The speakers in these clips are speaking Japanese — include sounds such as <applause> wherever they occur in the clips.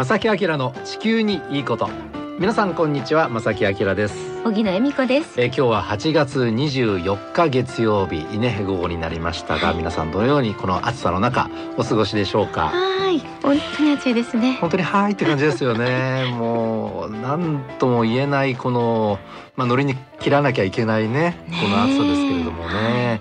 正木明の地球にいいこと。皆さんこんにちは正木明です。小木野恵美子です。えー今日は8月24日月曜日ね午後になりましたが皆さんどのようにこの暑さの中お過ごしでしょうか？はい。本当に暑いですね。本当にはいって感じですよね。<laughs> もう何とも言えないこのまあ乗りに切らなきゃいけないねこの暑さですけれどもね。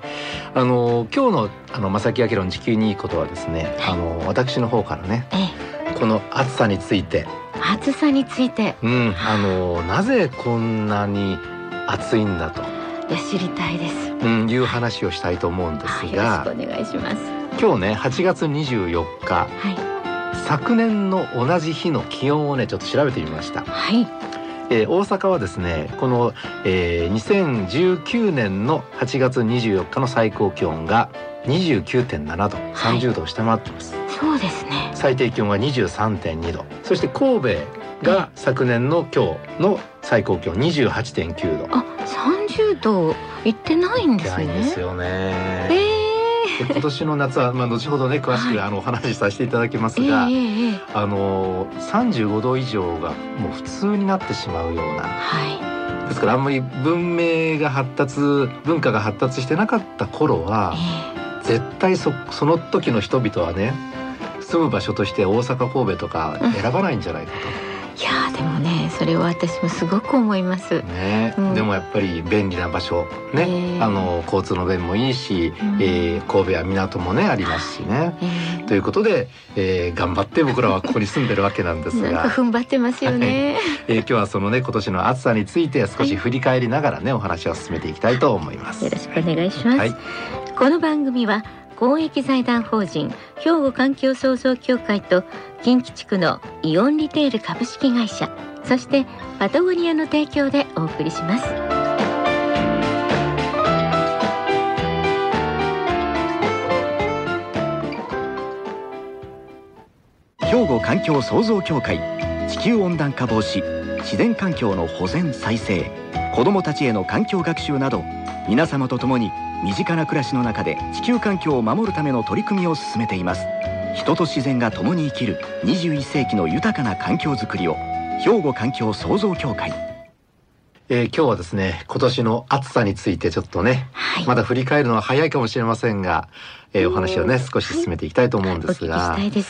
あの今日のあの正木明の地球にいいことはですねあの私の方からねえこの暑さについて。え暑さについて。うん、あのなぜこんなに暑いんだと、いや知りたいです。うん、いう話をしたいと思うんですはいが、よろしくお願いします。今日ね8月24日。はい。昨年の同じ日の気温をねちょっと調べてみました、はい。えー大阪はですねこの、えー2019年の8月24日の最高気温が29.7度30度を下回ってます、そうですね。最低気温が23.2度。そして神戸が昨年の今日の最高気温28.9度。あ三十度いってないんですね。ないんですよね。ええで今年の夏はまあ後ほどね詳しくはい。あのお話しさせていただきますええが、ええええあの35度以上がもう普通になってしまうような。はですからあんまり文明が発達文化が発達してなかった頃はいえ絶対そその時の人々はね住む場所として大阪神戸とか選ばないんじゃないかえいやーでもねそれは私もすごく思います。とね、うん。でもやっぱり便利な場所。ね、ええ。あの交通の便もいいし、うん。えー神戸は港もねありますしね。ええ。ということで、えー頑張って僕らはここに住んでるわけなんですなんかが、踏ん張ってますよね、えー今日はそのね今年の暑さについて少し振り返りながらね、お話を進めていきたいと思います。よろしくお願いします、はいこの番組は公益財団法人兵庫環境創造協会と近畿地区のイオンリテール株式会社そしてパタゴニアの提供でお送りします。兵庫環境創造協会地球温暖化防止自然環境の保全再生子どもたちへの環境学習など皆様と共に身近な暮らしの中で地球環境を守るための取り組みを進めています。人と自然が共に生きる21世紀の豊かな環境づくりを兵庫環境創造協会。えー今日はですね今年の暑さについてちょっとねはい。まだ振り返るのは早いかもしれませんが、えーお話をね少し進めていきたいと思うんですが、したい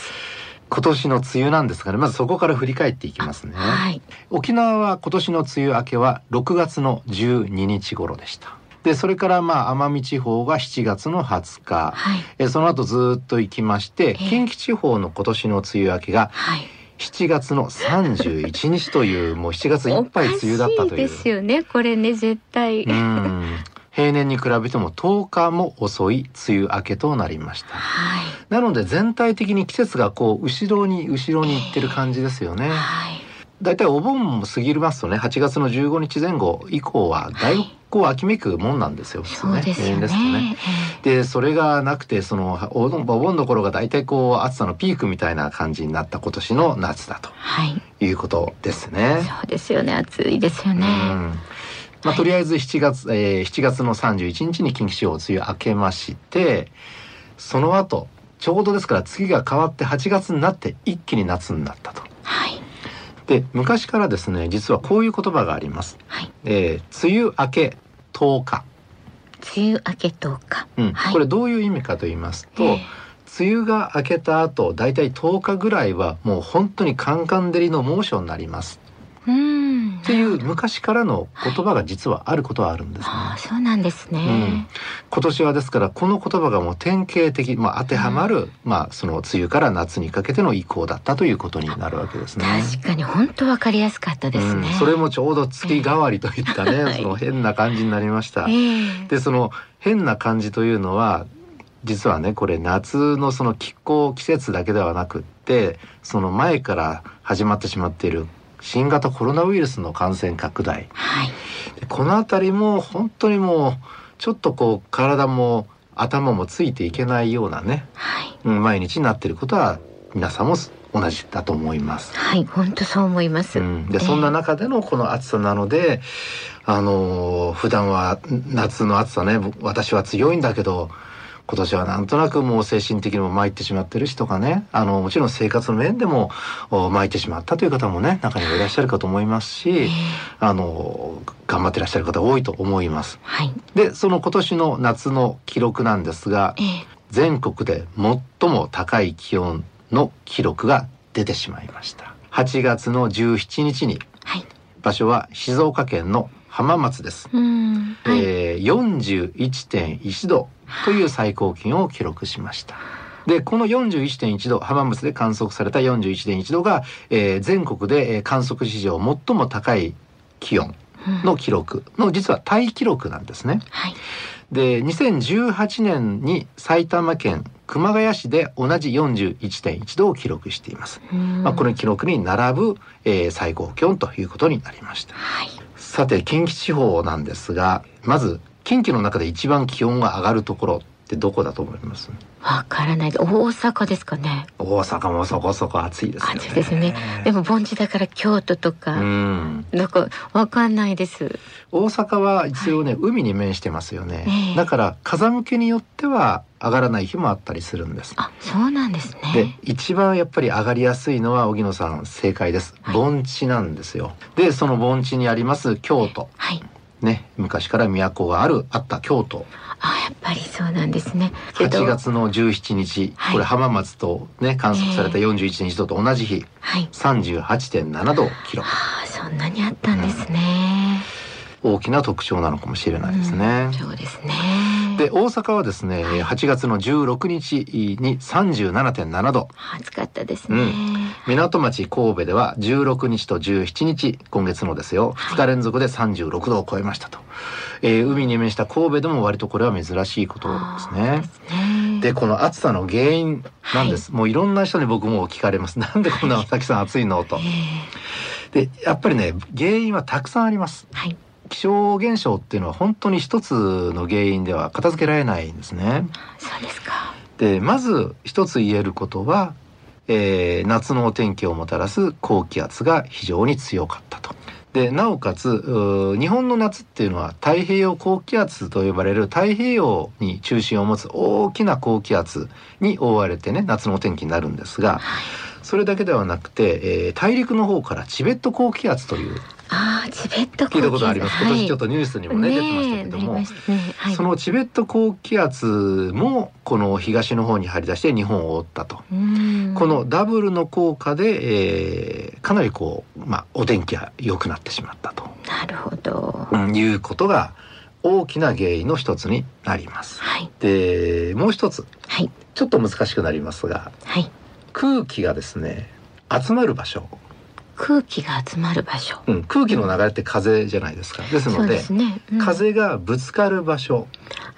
今年の梅雨なんですがねまずそこから振り返っていきますね。はい。沖縄は今年の梅雨明けは6月の12日頃でした。でそれからまあ奄美地方が7月の20日、はい。えその後ずっと行きましてえ近畿地方の今年の梅雨明けがはい。7月の31日というもう7月いっぱい梅雨だったという。おかしいですよねこれね絶対、うん。平年に比べても10日も遅い梅雨明けとなりました。はい。なので全体的に季節がこう後ろに後ろに行ってる感じですよね。はいだいたいお盆も過ぎますとね8月の15日前後以降はだい。ぶこう秋めくもんなんですよ。そうですよね。でね。でそれがなくてそのお盆お盆の頃がだいたいこう暑さのピークみたいな感じになった今年の夏だとはい。いうことですね。そうですよね。暑いですよね、うん。まあ、とりあえず7月、えー7月の31日に近畿地方梅雨明けましてその後ちょうどですから次が変わって8月になって一気に夏になったと。はいで昔からですね実はこういう言葉があります。はい。えー梅雨明け10日、梅雨明け10日。うん。はい。これどういう意味かと言いますと、ええ。梅雨が明けた後だいたい10日ぐらいはもう本当にカンカン照りの猛暑になります。うんっていう昔からの言葉が実はあることはあるんですね。ああそうなんですね、うん。今年はですからこの言葉がもう典型的、まあ、当てはまる、まあその梅雨から夏にかけての移行だったということになるわけですね。確かに本当わかりやすかったですね、うん、それもちょうど月替わりといったね、はいその変な感じになりました。ええ。でその変な感じというのは実はねこれ夏のその気候季節だけではなくってその前から始まってしまっている新型コロナウイルスの感染拡大。はい。でこの辺りも本当にもうちょっとこう体も頭もついていけないようなね、はい。うん毎日になっていることは皆さんも同じだと思います。はい本当そう思います、うん、でええ。そんな中でのこの暑さなので、あのー普段は夏の暑さね僕私は強いんだけど今年はなんとなくもう精神的にも参ってしまってる人がねあのもちろん生活の面でもお参ってしまったという方もね中にはいらっしゃるかと思いますし、ええあの頑張ってらっしゃる方多いと思います。はい。でその今年の夏の記録なんですがええ全国で最も高い気温の記録が出てしまいました8月の17日にはい。場所は静岡県の浜松です、うん。はい。えー、41.1度という最高気温を記録しました。でこの41.1度浜松で観測された41.1度が、えー全国でえー観測史上最も高い気温うん。の記録。の実はタイ記録なんですね。はい。で2018年に埼玉県熊谷市で同じ41.1度を記録しています、うん。まあ、この記録に並ぶ、えー最高気温ということになりました。はい。さて近畿地方なんですがまず近畿の中で一番気温が上がるところってどこだと思います？わからない。大阪ですかね。大阪もそこそこ暑いですよね暑いですね。でも盆地だから京都とうか、んどこわかんないです。大阪は一応ね、海に面してますよね、ええだから風向きによっては上がらない日もあったりするんですあ、そうなんですでね。一番やっぱり上がりやすいのは荻野さん正解ですはい盆地なんですよでその盆地にあります京都はい。ね昔から都があるあった京都あ、やっぱりそうなんですね。けど8月の17日、はいこれ浜松とね観測されたえ41.1度と同じ日はい。38.7度を記録ああ、そんなにあったんですね。大きな特徴なのかもしれないですねうん、そうですね。で大阪はですね8月の16日に37.7度。暑かったですね。港町神戸では16日と17日今月のですよ。はい。2日連続で36度を超えましたと、えー海に面した神戸でも割とこれは珍しいことですね。でこの暑さの原因なんです、もういろんな人に僕も聞かれます。<laughs> なんでこんな <laughs> さきさん暑いの？と。ええでやっぱりね原因はたくさんあります。はい。気象現象っていうのは本当に一つの原因では片付けられないんですねそうですか。でまず一つ言えることは、えー夏のお天気をもたらす高気圧が非常に強かったと。でなおかつ日本の夏っていうのは太平洋高気圧と呼ばれる太平洋に中心を持つ大きな高気圧に覆われてね夏のお天気になるんですがはい。それだけではなくて、えー大陸の方からチベット高気圧というああ、チベット聞いたことあります、今年ちょっととニュースにもね出てましたけども、ねはい。そのチベット高気圧もこの東の方に張り出して日本を覆ったと。うんこのダブルの効果で、えーかなりこう、まあ、お天気が良くなってしまったと、なるほど。うんいうことが大きな原因の一つになります。はい。でもう一つはい。ちょっと難しくなりますがはい。空気がですね集まる場所、空気が集まる場所。うん、空気の流れって風じゃないですか。ですのでね。うん風がぶつかる場所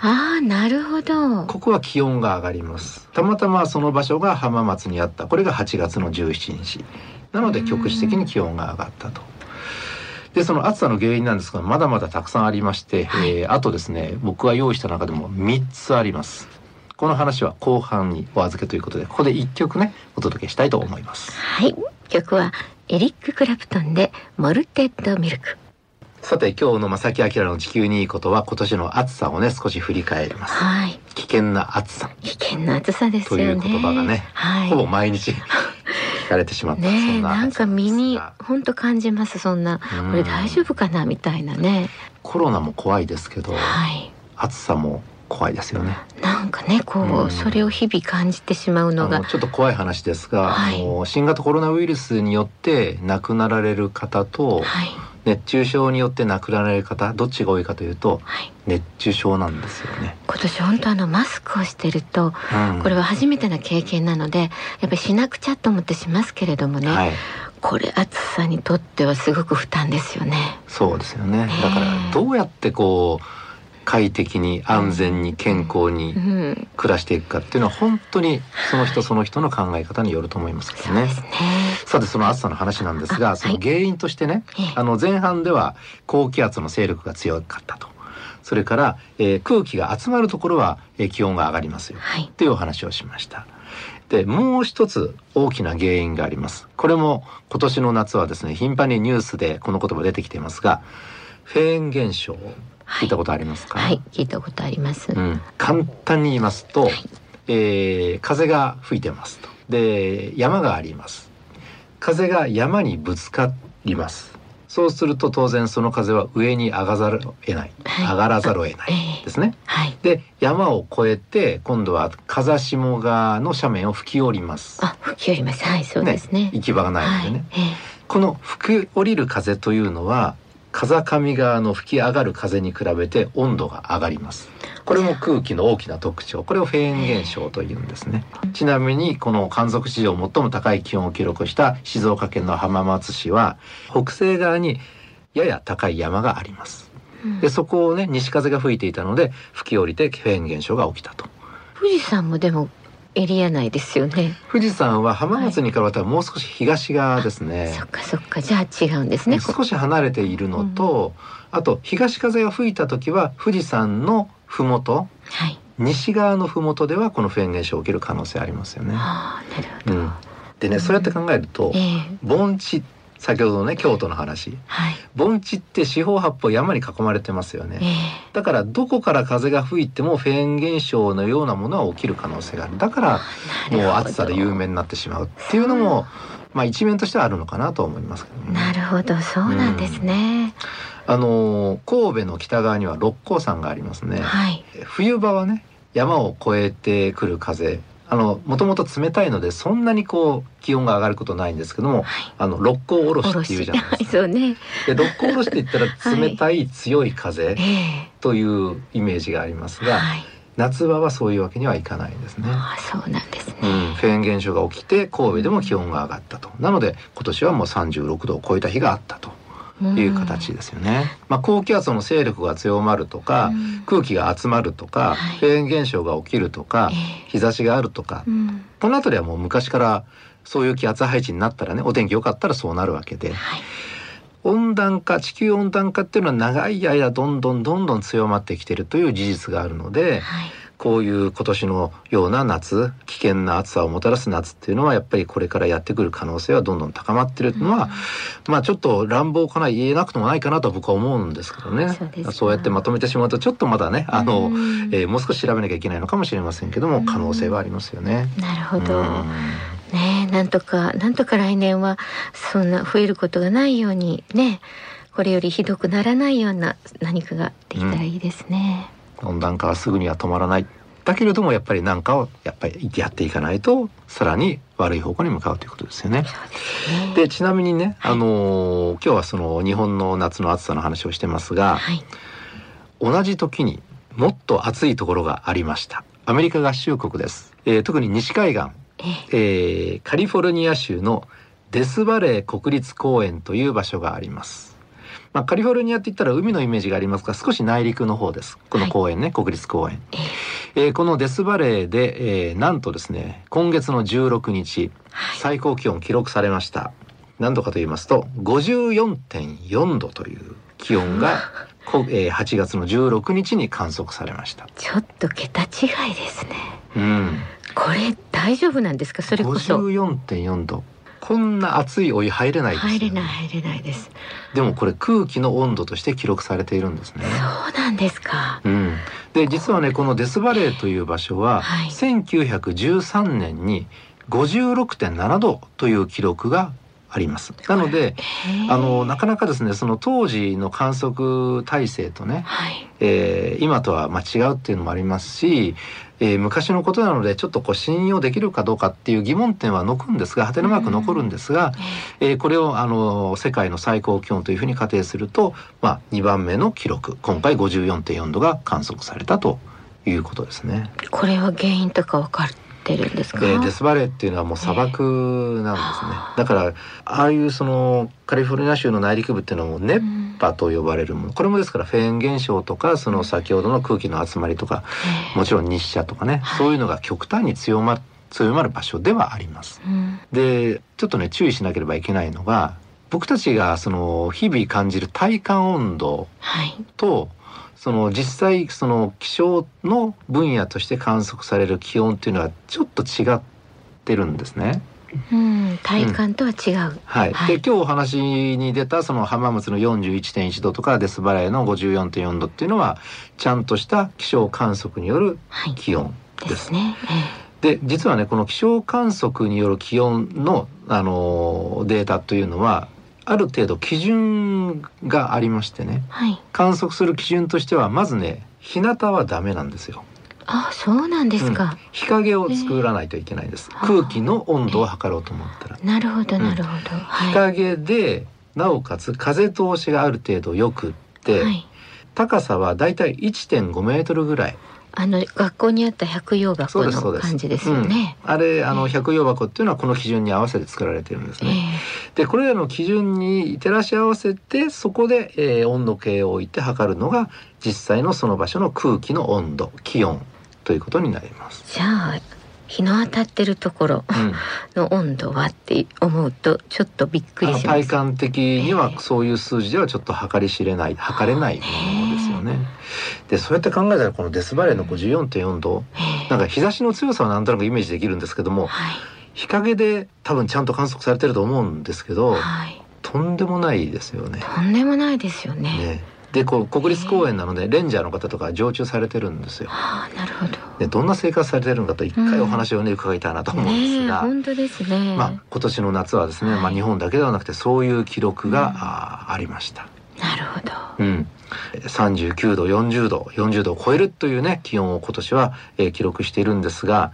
ああ、なるほど。ここは気温が上がりますたまたまその場所が浜松にあったこれが8月の17日なので局地的に気温が上がったとでその暑さの原因なんですがまだまだたくさんありまして、はいえーあとですね僕が用意した中でも3つありますこの話は後半にお預けということでここで1曲ねお届けしたいと思いますはい。曲はエリック・クラプトンでモルテッド・ミルク。さて今日の正木明の地球にいいことは今年の暑さをね少し振り返りますはい。危険な暑さ危険な暑さですよね。という言葉がねはい。ほぼ毎日 <laughs> 聞かれてしまった、そねえ、んななんか身に本当感じます。そんな、うんこれ大丈夫かな？みたいなね。コロナも怖いですけどはい。暑さも怖いですよねなんかね、こう、うんそれを日々感じてしまうのが。ちょっと怖い話ですが、はいあの新型コロナウイルスによって亡くなられる方とはい。熱中症によって亡くなられる方どっちが多いかというとはい。熱中症なんですよね。今年本当あのマスクをしてると、うんこれは初めての経験なので、やっぱりしなくちゃと思ってしますけれどもね。はい、これ暑さにとってはすごく負担ですよね。そうですよねねえだからどうやってこう快適に安全に健康にうん。暮らしていくかっていうのは本当にその人その人の考え方によると思いますけどね。さてその暑さの話なんですあがその原因としてね、ええあの前半では高気圧の勢力が強かったとそれから、えー空気が集まるところは、えー気温が上がりますよはい。っていうお話をしました。でもう一つ大きな原因がありますこれも今年の夏はですね頻繁にニュースでこの言葉出てきていますがフェーン現象聞いたことありますか、はい、聞いたことあります。うん、簡単に言いますと、はい。えー風が吹いてますと。で山があります。風が山にぶつかります。そうすると当然その風は上に上がざるを得ない、はい。上がらざるを得なえい。えですね。はい。で山を越えて今度は風下側の斜面を吹き降ります。あ、吹き寄ります。はい、そうですね。行き場がないのでね、この吹き降りる風というのは風上側の吹き上がる風に比べて温度が上がります。これも空気の大きな特徴。これをフェーン現象というんですね。ちなみにこの観測史上最も高い気温を記録した静岡県の浜松市は北西側にやや高い山があります。でそこをね西風が吹いていたので吹き降りてフェーン現象が起きたと。富士山もでもエリア内ですよね。富士山は浜松に比べたらもう少し東側ですね、そっかそっか。じゃあ違うんですね。こ少し離れているのと、あと東風が吹いた時は富士山の麓はい。西側の麓ではこのフェーン現象が起きる可能性ありますよね。ああ、なるほど。うん、でねそうやって考えるとええ盆地先ほどのね京都の話はい。盆地って四方八方山に囲まれてますよね。ええだからどこから風が吹いてもフェーン現象のようなものは起きる可能性がある。だからもう暑さで有名になってしまうっていうのもまあ一面としてはあるのかなと思いますけどね。なるほど、そうなんですね。あの神戸の北側には六甲山がありますね。はい。冬場はね山を越えてくる風あのもともと冷たいのでそんなにこう気温が上がることないんですけどもはい。あの六甲おろし。っていうじゃないはい、ですか。<laughs> そうね。で六甲おろしって言ったら <laughs> 冷たい強い風ええというイメージがありますが、はい。夏場はそういうわけにはいかないですね。ああ、そうなんですね。うん、フェーン現象が起きて神戸でも気温が上がったとなので今年はもう36度を超えた日があったという形ですよね。まあ、高気圧の勢力が強まるとか、うん空気が集まるとか、はいフェーン現象が起きるとか、え日差しがあるとか。この辺りはもう昔からそういう気圧配置になったらねお天気良かったらそうなるわけではい。温暖化地球温暖化っていうのは長い間どんどんどんどん強まってきてるという事実があるのではい。こういう今年のような夏危険な暑さをもたらす夏っていうのはやっぱりこれからやってくる可能性はどんどん高まってるのは、まあちょっと乱暴かな言えなくてもないかなとは僕は思うんですけどねそうやってまとめてしまうとちょっとまだねあの、うんえーもう少し調べなきゃいけないのかもしれませんけども可能性はありますよね。なるほど。うんねえなんとかなんとか来年はそんな増えることがないようにねこれよりひどくならないような何かができたらいいですね。温暖化はすぐには止まらない。だけれどもやっぱり何かをやっぱりやっていかないとさらに悪い方向に向かうということですよね。でちなみにね、あのー今日はその日本の夏の暑さの話をしてますが、はい。同じ時にもっと暑いところがありました。アメリカ合衆国です、えー特に西海岸、ええ。えーカリフォルニア州のデスバレー国立公園という場所がありますまあ、カリフォルニアって言ったら海のイメージがありますが少し内陸の方ですこの公園ね、国立公園、ええーこのデスバレーで、えーなんとですね今月の16日はい。最高気温記録されました何度かと言いますと54.4度という気温が、<laughs> こえー8月の16日に観測されました。ちょっと桁違いですね。うん、これ大丈夫なんですか？それこそ。54.4度こんな熱いお湯入れないですよ入れない入れないです。でもこれ空気の温度として記録されているんですね。そうなんですか。うん、で実はねこのデスバレーという場所は、はい1913年に56.7度という記録があります。なのであのなかなかですねその当時の観測体制とね、はい。えー今とはまあ違うっていうのもありますし、えー昔のことなのでちょっとこう信用できるかどうかっていう疑問点は残るんですがハテナマーク残るんですが、ええーこれをあの世界の最高気温というふうに仮定すると、まあ、2番目の記録今回54.4度が観測されたということですね。えこれは原因とか分かってるんですか？えーデスバレーっていうのはもう砂漠なんですね。だからああいうそのカリフォルニア州の内陸部っていうのはもう熱うん波と呼ばれるものこれもですからフェーン現象とかその先ほどの空気の集まりとかええもちろん日射とかね、はいそういうのが極端に強ま強まる場所ではあります。うんでちょっとね注意しなければいけないのが僕たちがその日々感じる体感温度はい。とその実際その気象の分野として観測される気温っていうのはちょっと違ってるんですね。うん、体感とは違う。はい、はいで今日お話に出たその浜松の41.1度とかデスバレーの54.4度っていうのはちゃんとした気象観測によるはい。気温でです。すね。で実はねこの気象観測による気温の、あのーデータというのはある程度基準がありましてねええはい。観測する基準としてはまずね日向はダメなんですよ。あ、そうなんですか。日陰を作らないといけないです。えー空気の温度を測ろうと思ったら。なるほど、うんなるほど。日は陰でなおかつ風通しがある程度よくって、い。はい。高さはだいたい1.5メートルぐらいあの学校にあった百葉箱の感じですよね。うんあれあのええ百葉箱っていうのはこの基準に合わせて作られてるんですえね。でこれらの基準に照らし合わせてそこで、えー温度計を置いて測るのが実際のその場所の空気の温度気温ということになります。じゃあ日の当たってるところうんの温度はって思うとちょっとびっくりします。体感的にはええそういう数字ではちょっと測り知れない測れないものですよね。でそうやって考えたらこのデスバレーの54.4度ええなんか日差しの強さはなんとなくイメージできるんですけどもはい日陰で多分ちゃんと観測されてると思うんですけどはい。とんでもないですよね。とんでもないですよね。ねでこう国立公園なのでレンジャーの方とか常駐されてるんですよ。はあ、なるほど。でどんな生活されてるのかと一回お話をね伺いたいなと思うんですが、本当ですね。まあ今年の夏はですね、まあはい日本だけではなくてそういう記録が、うんあーありました。なるほど。うん、39度40度40度を超えるというね気温を今年は、えー記録しているんですが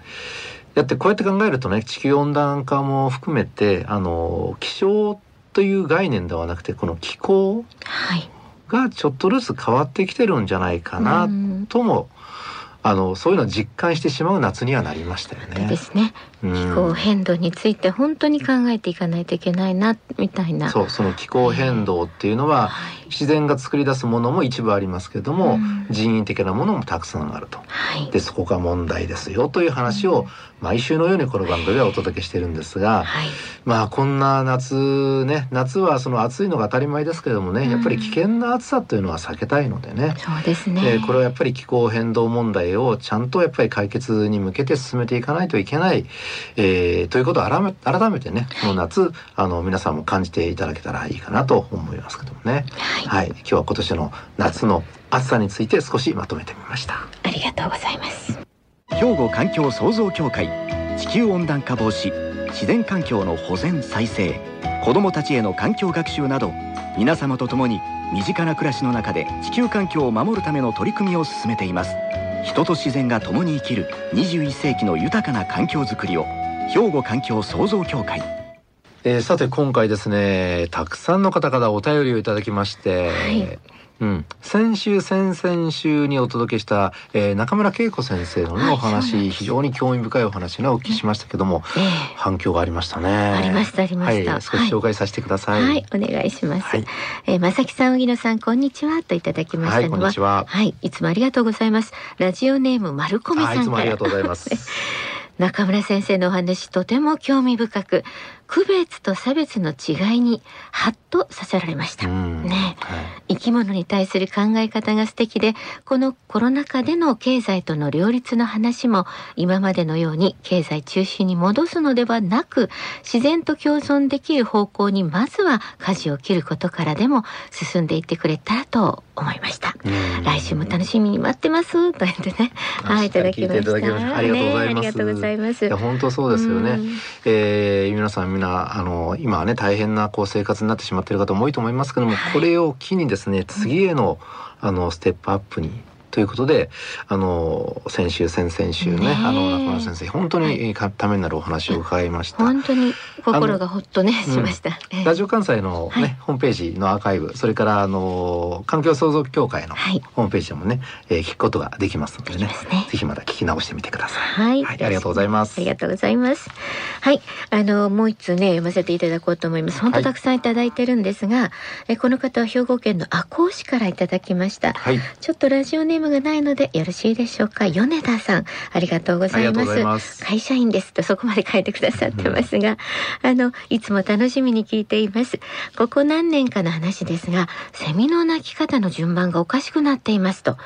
だってこうやって考えるとね地球温暖化も含めてあの気象という概念ではなくてこの気候はい。がちょっとずつ変わってきてるんじゃないかうなんとも、あのそういうのを実感してしまう夏にはなりましたよね。ですね。うん気候変動について本当に考えていかないといけないなみたいな。そうその気候変動っていうのははい。自然が作り出すものも一部ありますけども、うん人為的なものもたくさんあると。はい。でそこが問題ですよという話を毎週のようにこの番組ではお届けしてるんですがはい。まあこんな夏ね夏はその暑いのが当たり前ですけどもねうんやっぱり危険な暑さというのは避けたいのでね。そうですね。えーこれはやっぱり気候変動問題をちゃんとやっぱり解決に向けて進めていかないといけない、えーということを改め改めてねこの夏あの皆さんも感じていただけたらいいかなと思いますけどもね。はい。はい、今日は今年の夏の暑さについて少しまとめてみました。ありがとうございます。兵庫環境創造協会地球温暖化防止自然環境の保全再生子どもたちへの環境学習など皆様と共に身近な暮らしの中で地球環境を守るための取り組みを進めています人と自然が共に生きる21世紀の豊かな環境づくりを兵庫環境創造協会えーさて今回ですねたくさんの方からお便りをいただきまして、はい。うん、先週先々週にお届けした、えー中村恵子先生の、ねはいお話非常に興味深いお話ねお聞きしましたけども、ええ。反響がありましたね。ありましたありました。はい、少し紹介させてください。はい、お願いします。はい。えー、まさきさん、荻野さん、こんにちはといただきましたのは。はは。い、いつもありがとうございます。ラジオネームまるこみさんいつもありがとうございます。<laughs> 中村先生のお話とても興味深く区別と差別の違いにハッとさせられました、うん。ね。はい。生き物に対する考え方が素敵でこのコロナ禍での経済との両立の話も今までのように経済中心に戻すのではなく自然と共存できる方向にまずは舵を切ることからでも進んでいってくれたらと思いました。うん。来週も楽しみに待ってます。と言ってねはいいただきました。ありがとうございます、ねありがとうございます。本当そうですよね、うん。えー皆さんみんなあの今はね大変なこう生活になってしまっている方も多いと思いますけども、はい。これを機にですね次へのあのステップアップにということであの先週先々週ねねえあの中村先生本当にかためになるお話を伺いました。本当に心がほっとねしました。ええラジオ関西のね、はいホームページのアーカイブそれからあの環境創造協会のはいホームページでもね、えー聞くことができますのでねねぜひまた聞き直してみてください。はい、はいありがとうございますありがとうございます。はい、あのもう一通ね読ませていただこうと思います。本当はいたくさんいただいてるんですが、えこの方は兵庫県の赤穂市からいただきました。はい、ちょっとラジオネームがないのでよろしいでしょうか？米田さん、ありがとうございます。会社員ですとそこまで書いてくださってますが、あのいつも楽しみに聞いています。ここ何年かの話ですがセミの鳴き方の順番がおかしくなっていますと、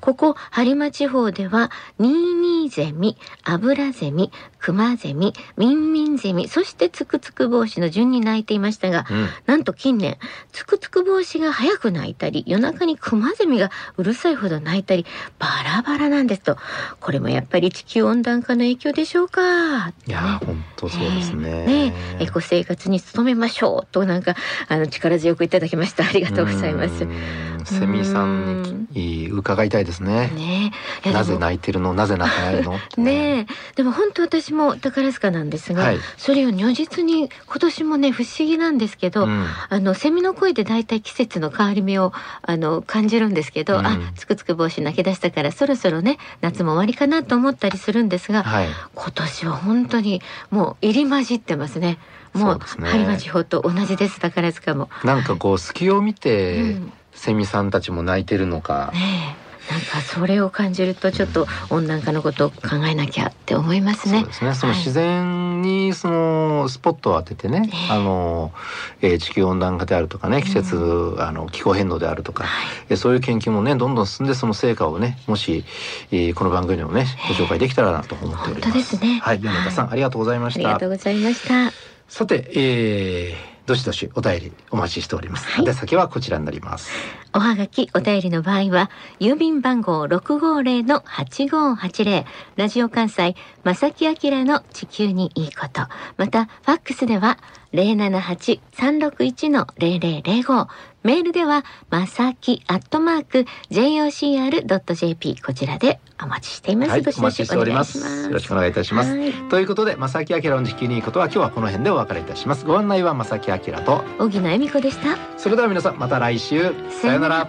ここ播磨地方ではニーニーゼミアブラゼミクマゼミミンミンゼミそしてツクツク帽子の順に鳴いていましたが、うん。なんと近年ツクツク帽子が早く鳴いたり夜中にクマゼミがうるさいほど鳴いたりバラバラなんですとこれもやっぱり地球温暖化の影響でしょうかいやー本当そうですね。ねエコ生活に努めましょうとなんかあの力強くいただきましたありがとうございますう。んセミさんに伺いたいですね。ねなぜ泣いてるの、なぜ泣かないの？<laughs> ねえでも本当私も宝塚なんですが、はいそれを如実に今年もね不思議なんですけど、うんあのセミの声でだいたい季節の変わり目をあの感じるんですけど、うんあつくつく帽子泣き出したからそろそろね夏も終わりかなと思ったりするんですが、はい。今年は本当にもう入り混じってますね。もうそうですね播磨地方と同じです宝塚も。なんかこう隙を見て、うんセミさんたちも泣いてるのか。ねえなんかそれを感じるとちょっと温暖化のことを考えなきゃって思いますねそうで。すね。そのはい自然にそのスポットを当ててね、ええあの、えー地球温暖化であるとかね、季節、あの気候変動であるとか、はいえーそういう研究もねどんどん進んでその成果をねもし、えーこの番組でもねご紹介できたらなと思っております。本当ですねはい、米田さん、はいありがとうございまありした。がとうございました。さて、えーどしどしお便りお待ちしております。はい宛先はこちらになります。おはがきお便りの場合は郵便番号六五零の八五八零ラジオ関西正木明の地球にいいことまたファックスでは零七八三六一の零零零五メールではまさきアットマーク jocr ドット jp こちらでお待ちしています。はい、お待ちしております。よろしくお願いいたします。はいということで、正木明の地球にいいことは今日はこの辺でお別れいたします。ご案内は正木明と、小木野恵美子でした。それでは皆さんまた来週さようなら。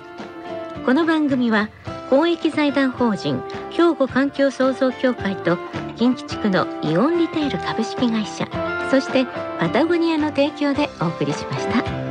この番組は公益財団法人兵庫環境創造協会と近畿地区のイオンリテール株式会社そしてパタゴニアの提供でお送りしました。